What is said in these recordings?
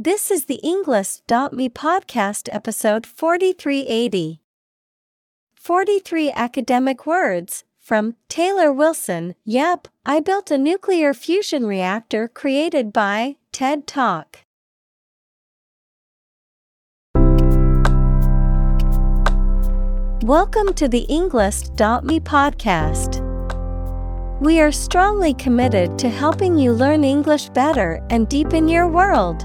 This is the Englist.me podcast episode 4380. 43 academic words from Taylor Wilson. Yep, I built a nuclear fusion reactor created by TED Talk. Welcome to the Englist.me podcast. We are strongly committed to helping you learn English better and deepen your world.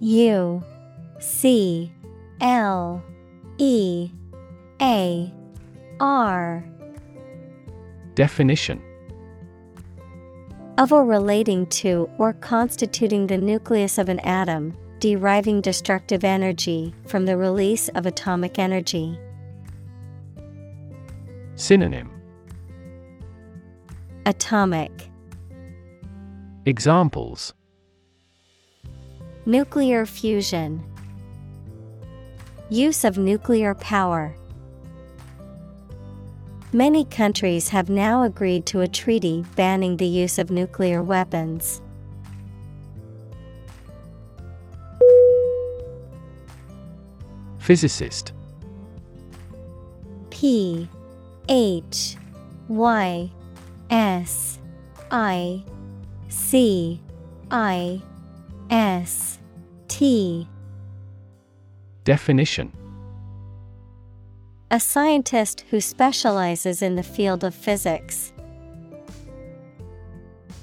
U C L E A R. Definition. Of or relating to or constituting the nucleus of an atom, deriving destructive energy from the release of atomic energy. Synonym. Atomic. Examples Nuclear fusion Use of nuclear power. Many countries have now agreed to a treaty banning the use of nuclear weapons. Physicist P H Y S I C I S T Definition A scientist who specializes in the field of physics.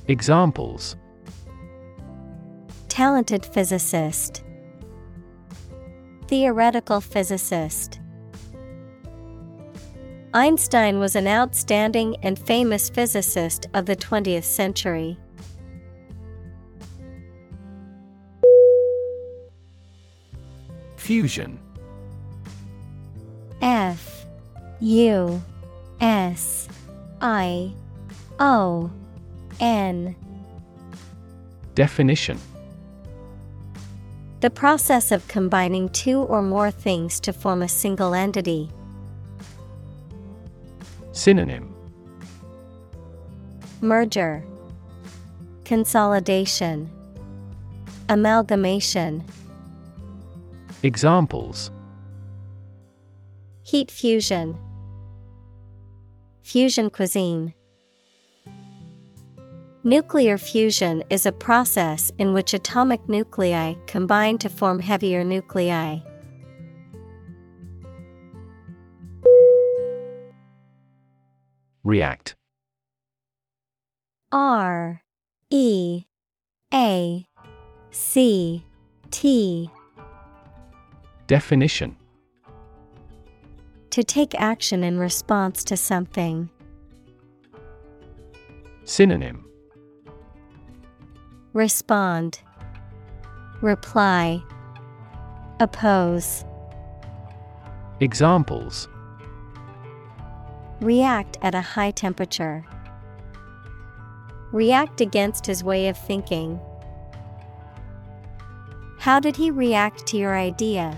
Examples Talented physicist. Theoretical physicist. Einstein was an outstanding and famous physicist of the 20th century. Fusion. F U S I O N. Definition. The process of combining two or more things to form a single entity. Synonym. Merger, Consolidation, Amalgamation. Examples Heat fusion, Fusion cuisine. Nuclear fusion is a process in which atomic nuclei combine to form heavier nuclei. React R E A C T Definition To take action in response to something. Synonym Respond, Reply, Oppose. Examples React at a high temperature. React against his way of thinking. How did he react to your idea?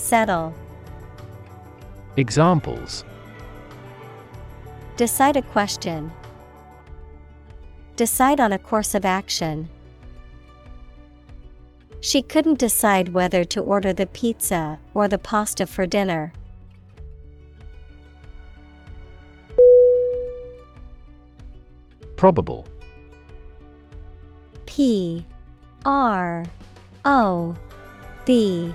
Settle. Examples Decide a question. Decide on a course of action. She couldn't decide whether to order the pizza or the pasta for dinner. Probable P R O B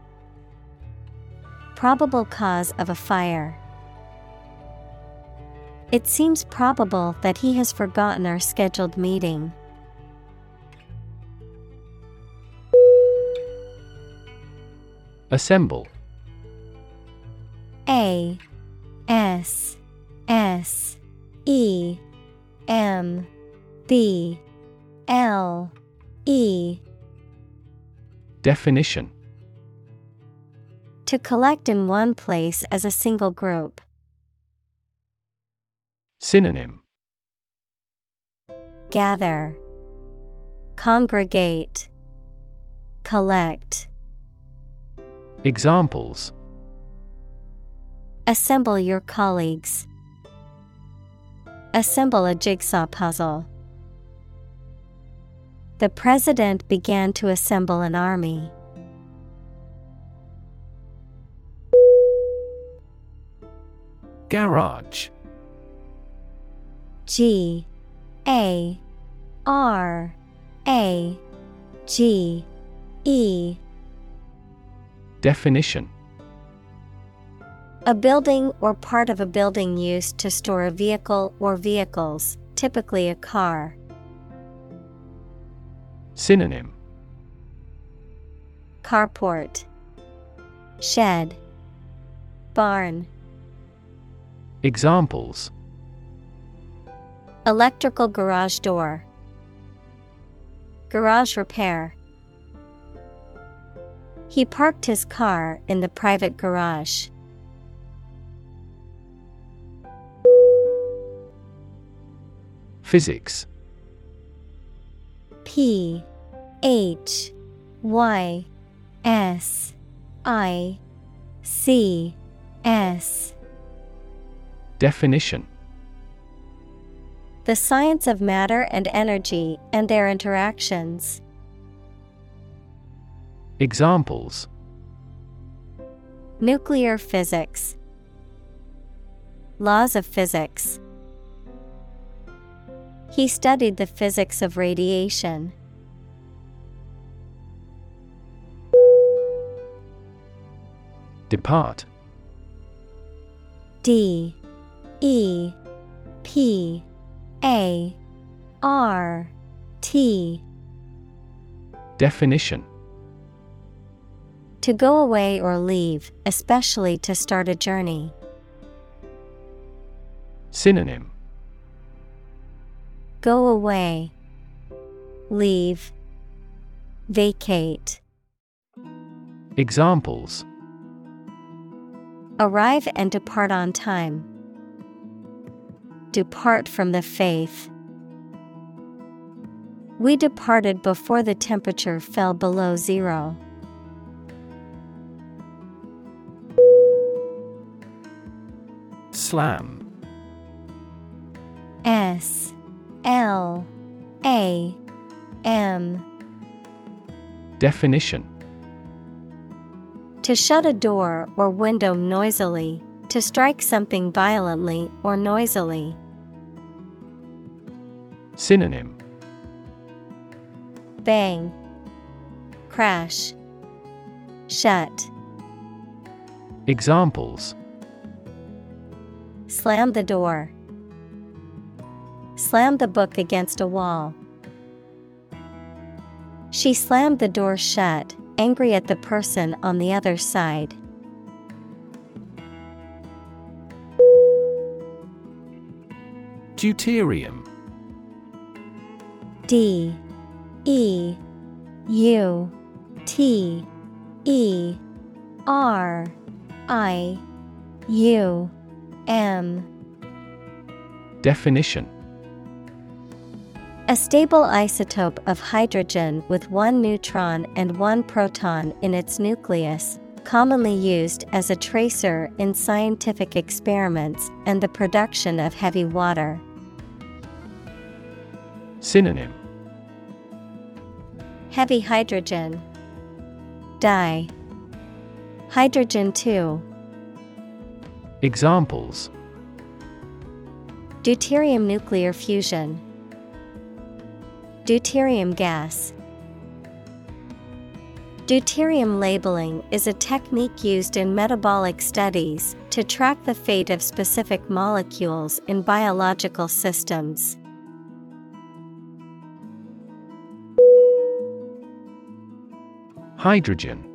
Probable cause of a fire. It seems probable that he has forgotten our scheduled meeting. Assemble A S S E M B L E Definition To collect in one place as a single group. Synonym Gather, Congregate, Collect. Examples Assemble your colleagues. Assemble a jigsaw puzzle. The president began to assemble an army. Garage. G A R A G E. Definition. A building or part of a building used to store a vehicle or vehicles, typically a car. Synonym. Carport, Shed, Barn. Examples Electrical garage door. Garage repair. He parked his car in the private garage. Physics P H Y S I C S Definition The science of matter and energy and their interactions. Examples Nuclear physics. Laws of physics. He studied the physics of radiation. Depart D E P A R T Definition To go away or leave, especially to start a journey. Synonym Go away. Leave. Vacate. Examples Arrive and depart on time. Depart from the faith. We departed before the temperature fell below zero. Slam S L A M Definition To shut a door or window noisily, to strike something violently or noisily. Synonym Bang. Crash. Shut. Examples Slam the door. Slam the book against a wall. She slammed the door shut angry at the person on the other side. Deuterium D E U T E R I U M. Definition. A stable isotope of hydrogen with one neutron and one proton in its nucleus, commonly used as a tracer in scientific experiments and the production of heavy water. Synonym Heavy hydrogen. D. Hydrogen 2 Examples. Deuterium nuclear fusion. Deuterium gas. Deuterium labeling is a technique used in metabolic studies to track the fate of specific molecules in biological systems. Hydrogen.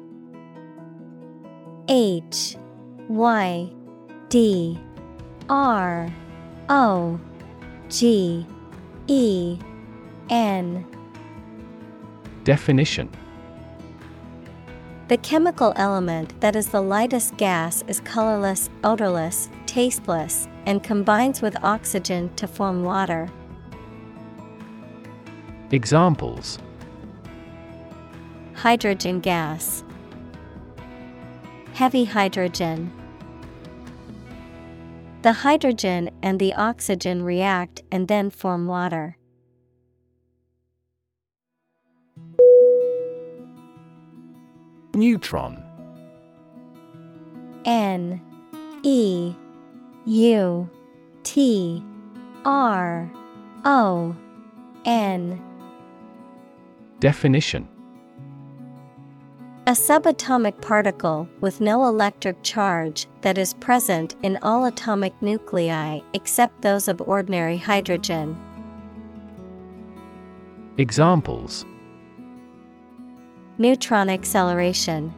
H Y D R O G E N. Definition. The chemical element that is the lightest gas is colorless, odorless, tasteless, and combines with oxygen to form water. Examples Hydrogen gas, Heavy hydrogen. The hydrogen and the oxygen react and then form water. Neutron N E U T R O N Definition A subatomic particle with no electric charge that is present in all atomic nuclei except those of ordinary hydrogen. Examples Neutron acceleration.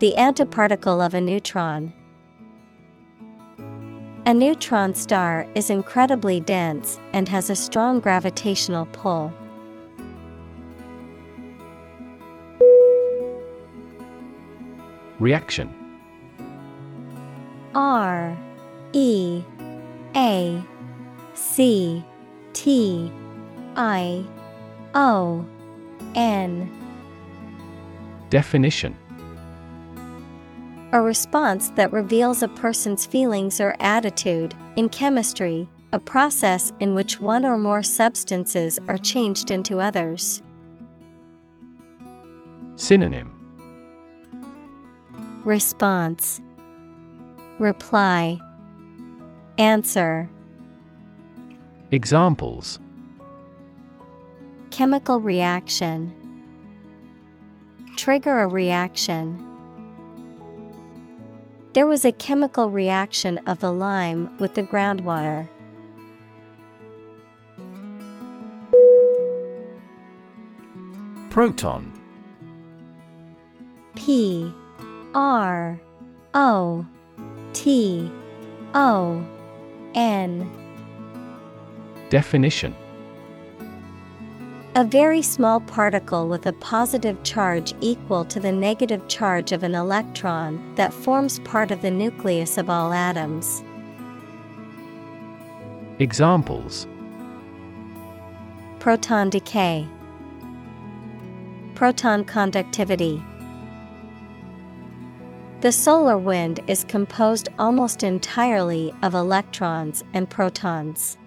The antiparticle of a neutron. A neutron star is incredibly dense and has a strong gravitational pull. Reaction R E A C T I O N Definition A response that reveals a person's feelings or attitude. In chemistry, a process in which one or more substances are changed into others. Synonym Response Reply Answer. Examples. Chemical reaction. Trigger a reaction. There was a chemical reaction of the lime with the groundwater. Proton. P R O T O N Definition A very small particle with a positive charge equal to the negative charge of an electron that forms part of the nucleus of all atoms. Examples Proton decay, Proton conductivity. The solar wind is composed almost entirely of electrons and protons.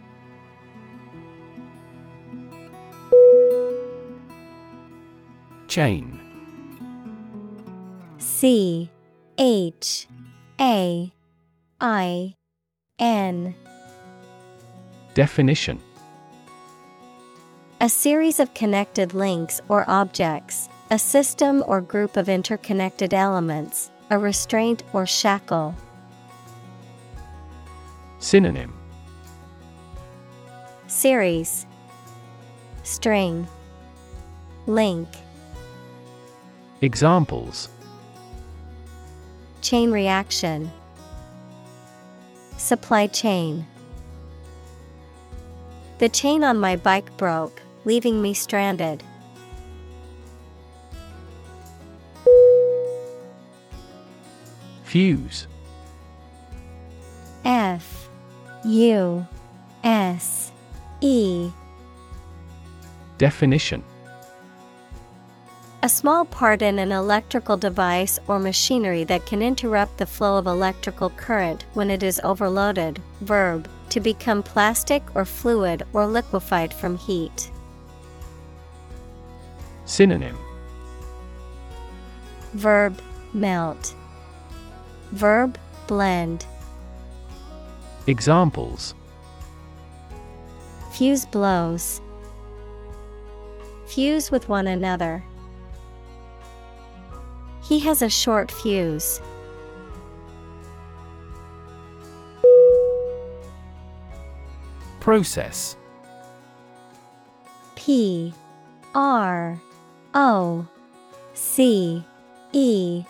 Chain. C H A I N. Definition. A series of connected links or objects, a system or group of interconnected elements, a restraint or shackle. Synonym Series String Link Examples Chain reaction, Supply chain. The chain on my bike broke, leaving me stranded. Fuse F U S E Definition A small part in an electrical device or machinery that can interrupt the flow of electrical current when it is overloaded. Verb to become plastic or fluid or liquefied from heat. Synonym Verb melt. Verb blend. Examples Fuse blows. Fuse with one another. He has a short fuse. Process P R O C E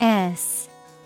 S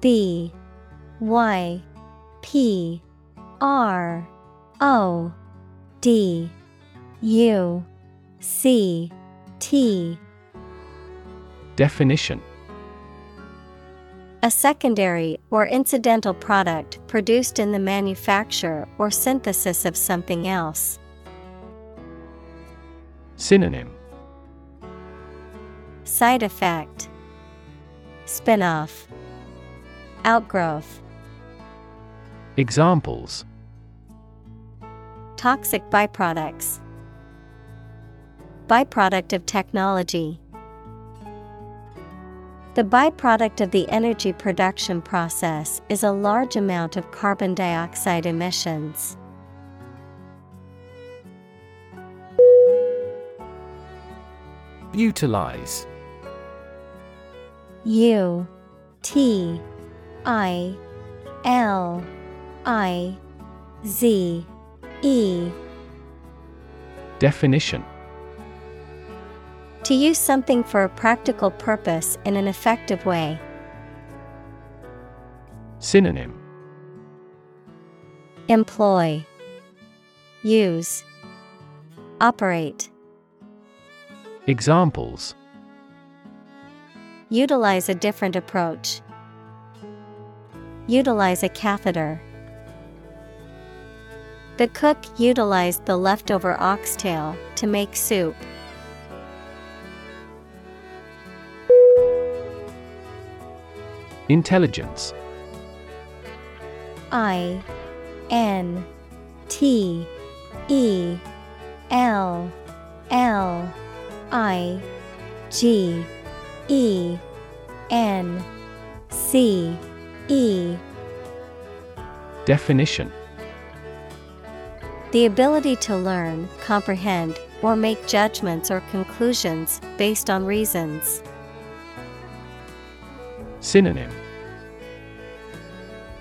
B Y P R O D U C T. Definition. A secondary or incidental product produced in the manufacture or synthesis of something else. Synonym. Side effect. Spin-off Outgrowth. Examples. Toxic byproducts. Byproduct of technology. The byproduct of the energy production process is a large amount of carbon dioxide emissions. Utilize. U T I L I Z E. Definition. To use something for a practical purpose in an effective way. Synonym. Employ. Use. Operate. Examples. Utilize a different approach. Utilize a catheter. The cook utilized the leftover oxtail to make soup. Intelligence I N T E L L I G E N C E Definition The ability to learn, comprehend, or make judgments or conclusions based on reasons. Synonym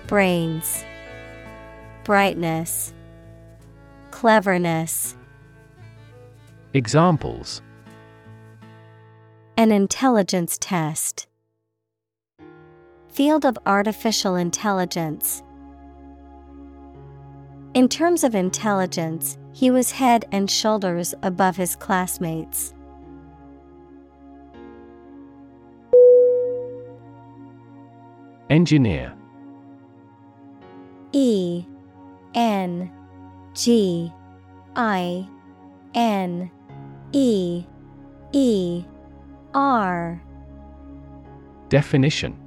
Brains, Brightness, Cleverness. Examples An intelligence test. Field of artificial intelligence. In terms of intelligence, he was head and shoulders above his classmates. Engineer E N G I N E E R Definition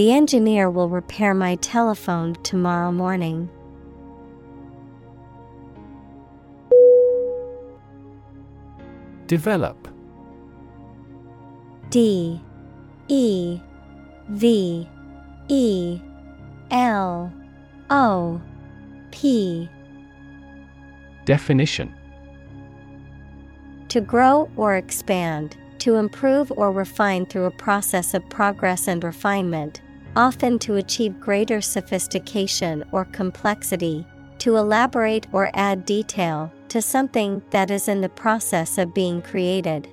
The engineer will repair my telephone tomorrow morning. Develop. D E V E L O P. Definition. To grow or expand, to improve or refine through a process of progress and refinement, often to achieve greater sophistication or complexity, to elaborate or add detail to something that is in the process of being created.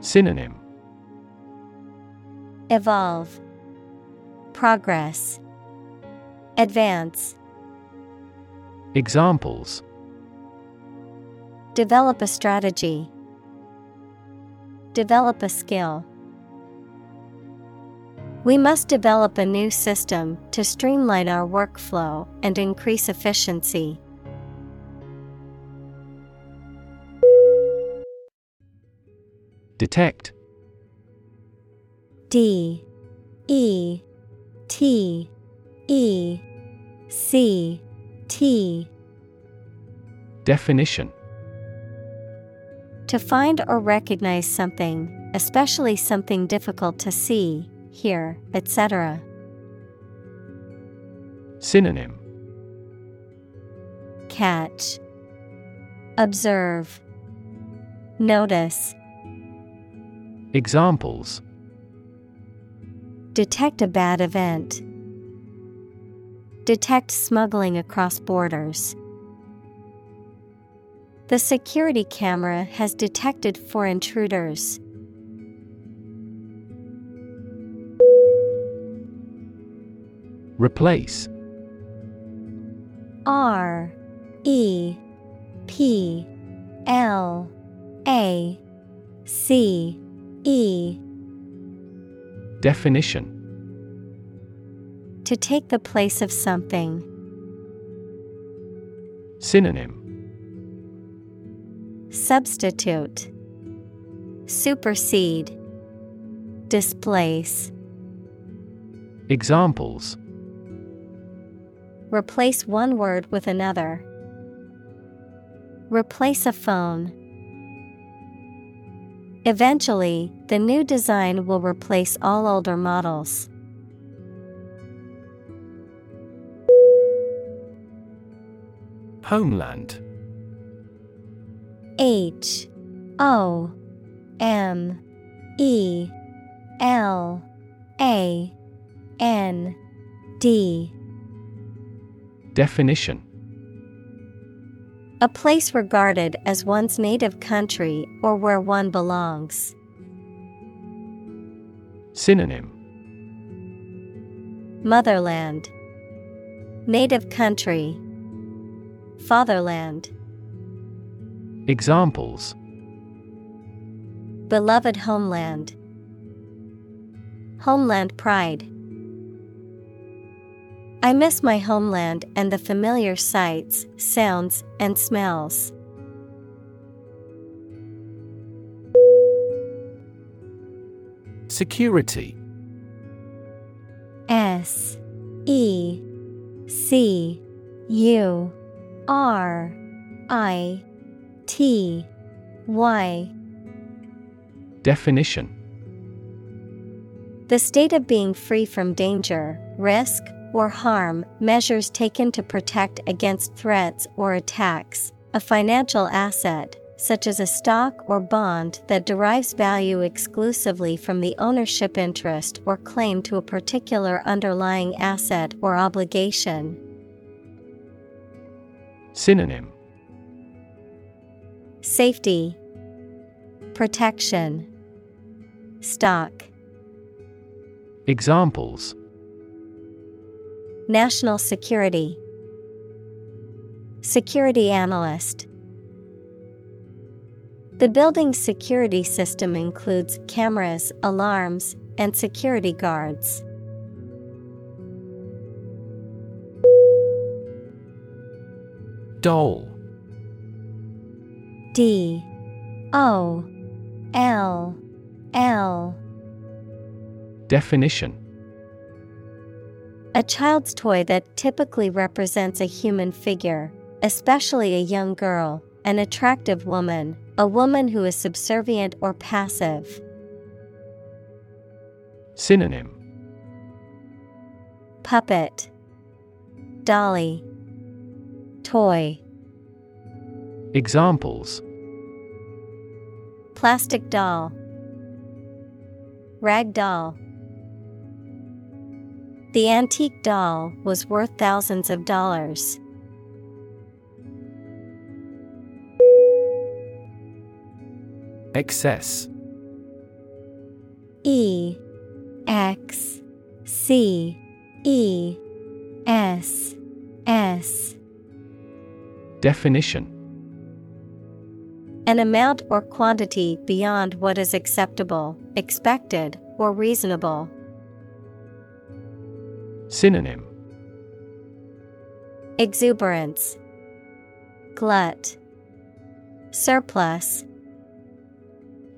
Synonym Evolve, Progress, Advance. Examples Develop a strategy. Develop a skill. We must develop a new system to streamline our workflow and increase efficiency. Detect. D. E. T. E. C. T. Definition. To find or recognize something, especially something difficult to see, hear, etc. Synonym Catch, Observe, Notice. Examples Detect a bad event. Detect smuggling across borders. The security camera has detected four intruders. Replace. R E P L A C E. Definition. To take the place of something. Synonym. Substitute. Supersede. Displace. Examples Replace one word with another. Replace a phone. Eventually, the new design will replace all older models. Homeland H O M E L A N D Definition. A place regarded as one's native country or where one belongs. Synonym. Motherland. Native country. Fatherland. Examples. Beloved homeland. Homeland pride I miss my homeland and the familiar sights, sounds, and smells. Security. S E C U R I T Y. Definition. The state of being free from danger, risk, or harm, measures taken to protect against threats or attacks, a financial asset, such as a stock or bond that derives value exclusively from the ownership interest or claim to a particular underlying asset or obligation. Synonym. Safety, Protection, Stock. Examples National Security, Security Analyst. The building's security system includes cameras, alarms, and security guards. Dole. D. O. L. L. Definition A child's toy that typically represents a human figure, especially a young girl, an attractive woman, a woman who is subservient or passive. Synonym. Puppet. Dolly. Toy. Examples. Plastic doll. Rag doll The antique doll was worth thousands of dollars. Excess E X C E S S Definition An amount or quantity beyond what is acceptable, expected, or reasonable. Synonym Exuberance Glut Surplus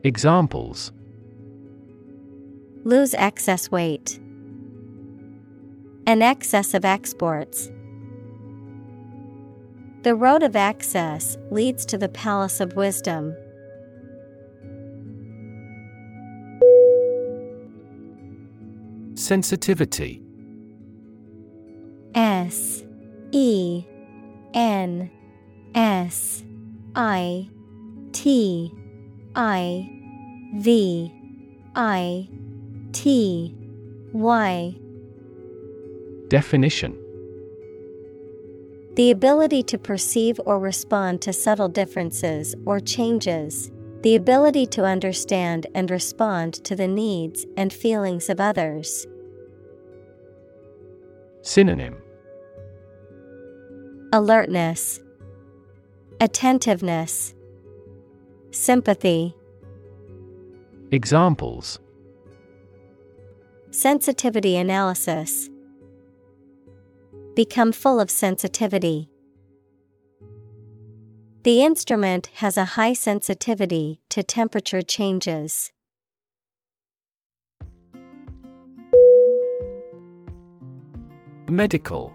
Examples Lose excess weight. An excess of exports. The road of access leads to the palace of wisdom. Sensitivity S E N S I T I V I T Y. Definition. The ability to perceive or respond to subtle differences or changes, the ability to understand and respond to the needs and feelings of others. Synonym Alertness, Attentiveness, Sympathy. Examples Sensitivity analysis. Become full of sensitivity. The instrument has a high sensitivity to temperature changes. Medical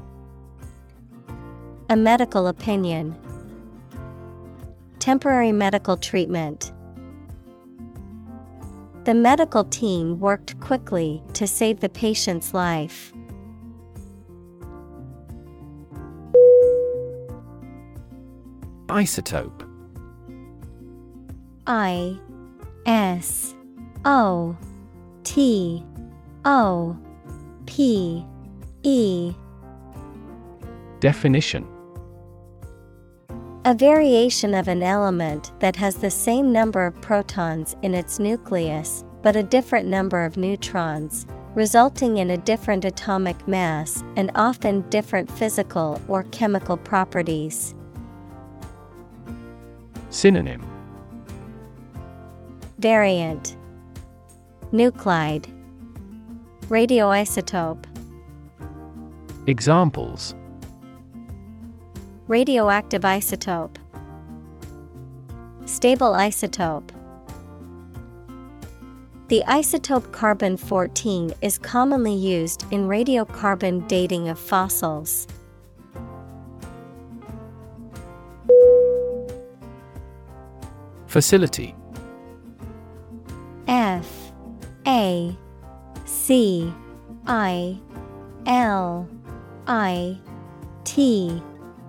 A medical opinion. Temporary medical treatment. The medical team worked quickly to save the patient's life. Isotope I S O T O P E Definition A variation of an element that has the same number of protons in its nucleus, but a different number of neutrons, resulting in a different atomic mass and often different physical or chemical properties. Synonym. Variant. Nuclide. Radioisotope. Examples Radioactive isotope Stable isotope. The isotope carbon 14 is commonly used in radiocarbon dating of fossils. Facility F A C I L I T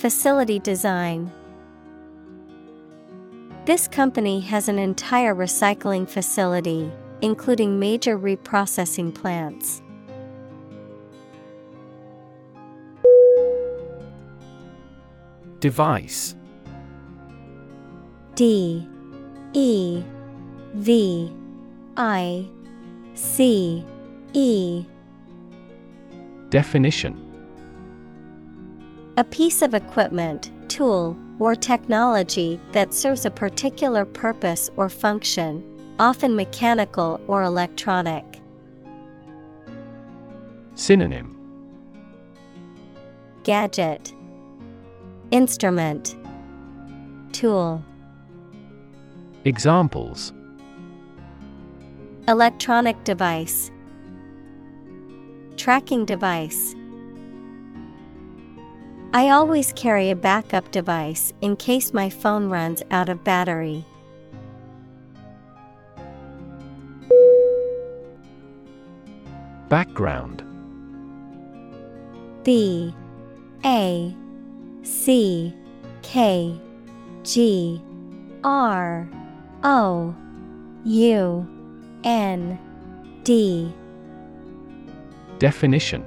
Facility design. This company has an entire recycling facility, including major reprocessing plants. Device. D. E. V. I. C. E. Definition A piece of equipment, tool, or technology that serves a particular purpose or function, often mechanical or electronic. Synonym. Gadget. Instrument. Tool. Examples. Electronic device. Tracking device I always carry a backup device in case my phone runs out of battery. Background. B A C K G R O U N D. Definition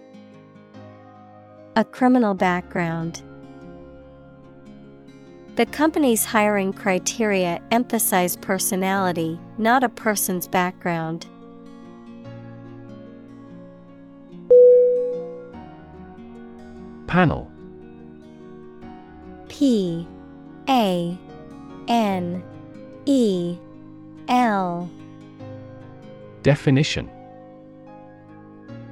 A criminal background. The company's hiring criteria emphasize personality, not a person's background. Panel. P. A. N. E. L. Definition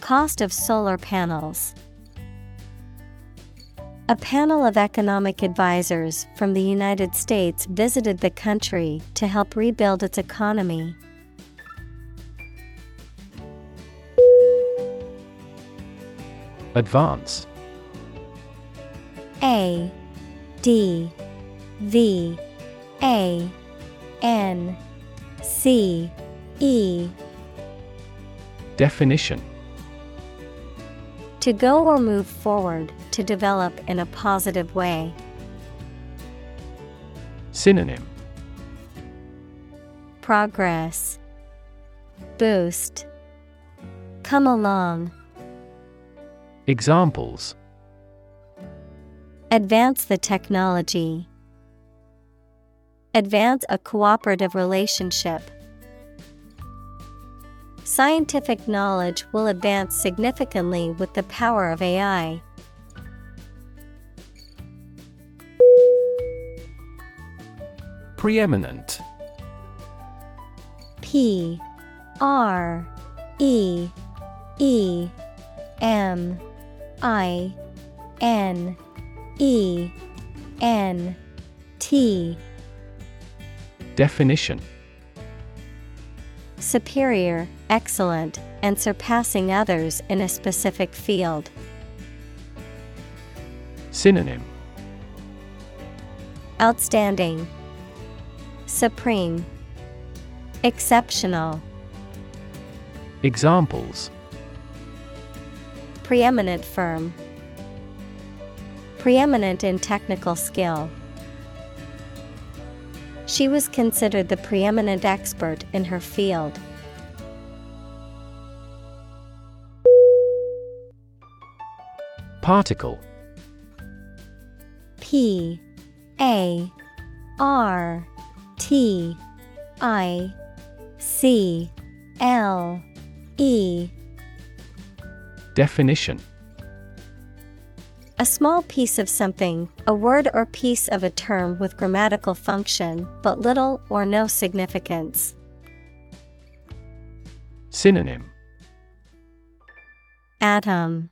Cost of solar panels. A panel of economic advisors from the United States visited the country to help rebuild its economy. Advance A D V A N C E Definition To go or move forward, to develop in a positive way. Synonym Progress Boost Come along. Examples Advance the technology. Advance a cooperative relationship. Scientific knowledge will advance significantly with the power of AI. Preeminent. P R E E M I N E N T Definition Superior, excellent, and surpassing others in a specific field. Synonym Outstanding, Supreme, Exceptional. Examples Preeminent firm. Preeminent in technical skill. She was considered the preeminent expert in her field. Particle. P A R T I C L E. Definition. A small piece of something, a word or piece of a term with grammatical function, but little or no significance. Synonym. Atom,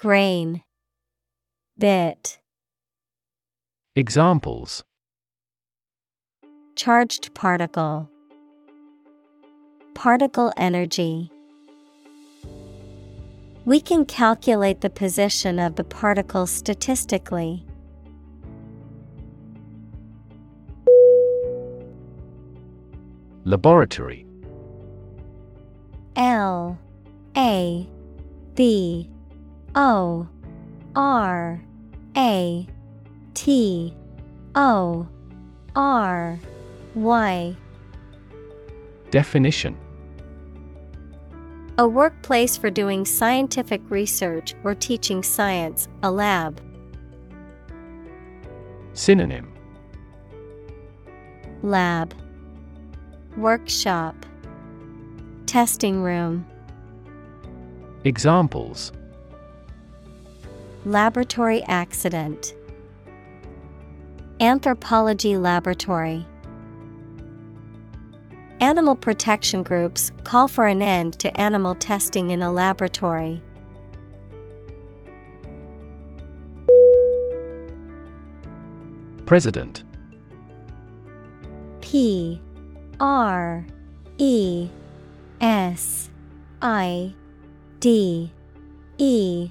Grain, Bit, Examples Charged particle, Particle energy. We can calculate the position of the particle statistically. Laboratory L A B O R A T O R Y Definition. A workplace for doing scientific research or teaching science, a lab. Synonym. Lab. Workshop. Testing room. Examples Laboratory accident. Anthropology laboratory. Animal protection groups call for an end to animal testing in a laboratory. President. P. R. E. S. I. D. E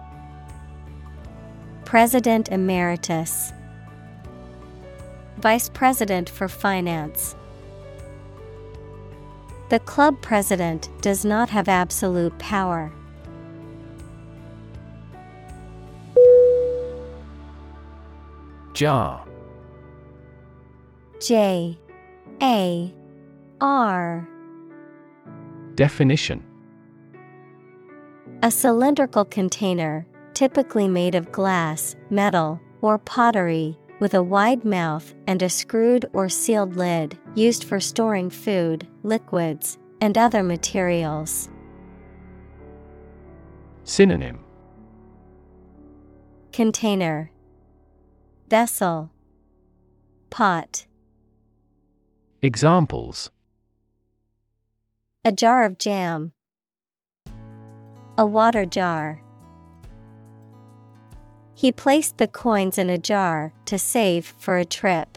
President Emeritus. Vice President for Finance. The club president does not have absolute power. Jar J. A. R. Definition. A cylindrical container, typically made of glass, metal, or pottery, with a wide mouth and a screwed or sealed lid, used for storing food, liquids, and other materials. Synonym Container Vessel Pot Examples A jar of jam. A water jar. He placed the coins in a jar to save for a trip.